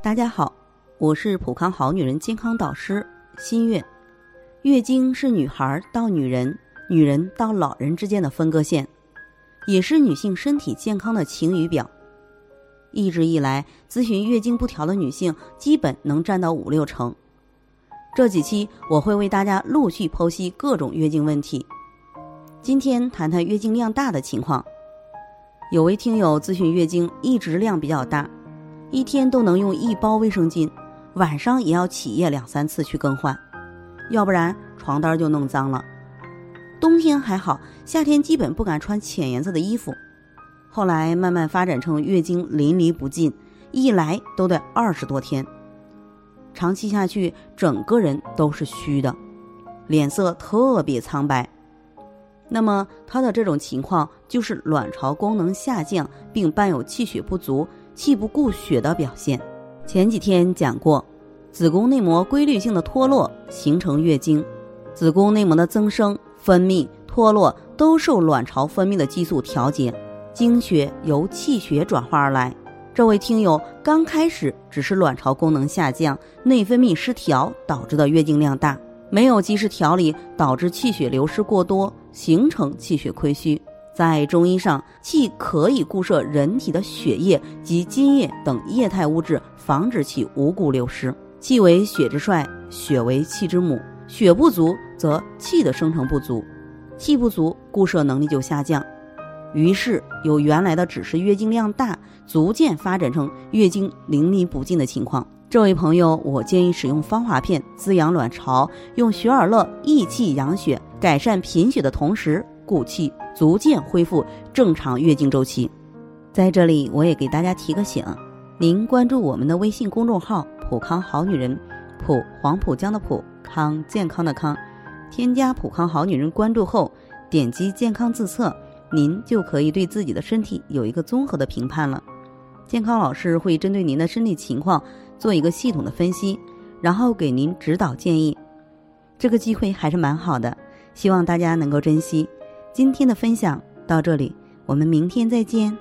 大家好，我是普康好女人健康导师新月。月经是女孩到女人、女人到老人之间的分割线，也是女性身体健康的晴雨表。一直以来，咨询月经不调的女性基本能占到五六成。这几期我会为大家陆续剖析各种月经问题。今天谈谈月经量大的情况。有位听友咨询月经一直量比较大，一天都能用一包卫生巾，晚上也要起夜两三次去更换，要不然床单就弄脏了。冬天还好，夏天基本不敢穿浅颜色的衣服。后来慢慢发展成月经淋漓不尽，一来都得二十多天。长期下去，整个人都是虚的，脸色特别苍白。那么，她的这种情况就是卵巢功能下降，并伴有气血不足、气不固血的表现。前几天讲过，子宫内膜规律性的脱落形成月经，子宫内膜的增生、分泌、脱落都受卵巢分泌的激素调节。经血由气血转化而来。这位听友刚开始只是卵巢功能下降、内分泌失调导致的月经量大，没有及时调理，导致气血流失过多，形成气血亏虚。在中医上，气可以固摄人体的血液及津液等液态物质，防止其无故流失。气为血之帅，血为气之母，血不足则气的生成不足，气不足固摄能力就下降。于是，由原来的只是月经量大，逐渐发展成月经淋漓不尽的情况。这位朋友，我建议使用芳华片滋养卵巢，用雪尔乐益气养血，改善贫血的同时固气，逐渐恢复正常月经周期。在这里，我也给大家提个醒：您关注我们的微信公众号“普康好女人”，普黄浦江的普康健康的康，添加“普康好女人”关注后，点击健康自测。您就可以对自己的身体有一个综合的评判了。健康老师会针对您的身体情况做一个系统的分析，然后给您指导建议。这个机会还是蛮好的，希望大家能够珍惜。今天的分享到这里，我们明天再见。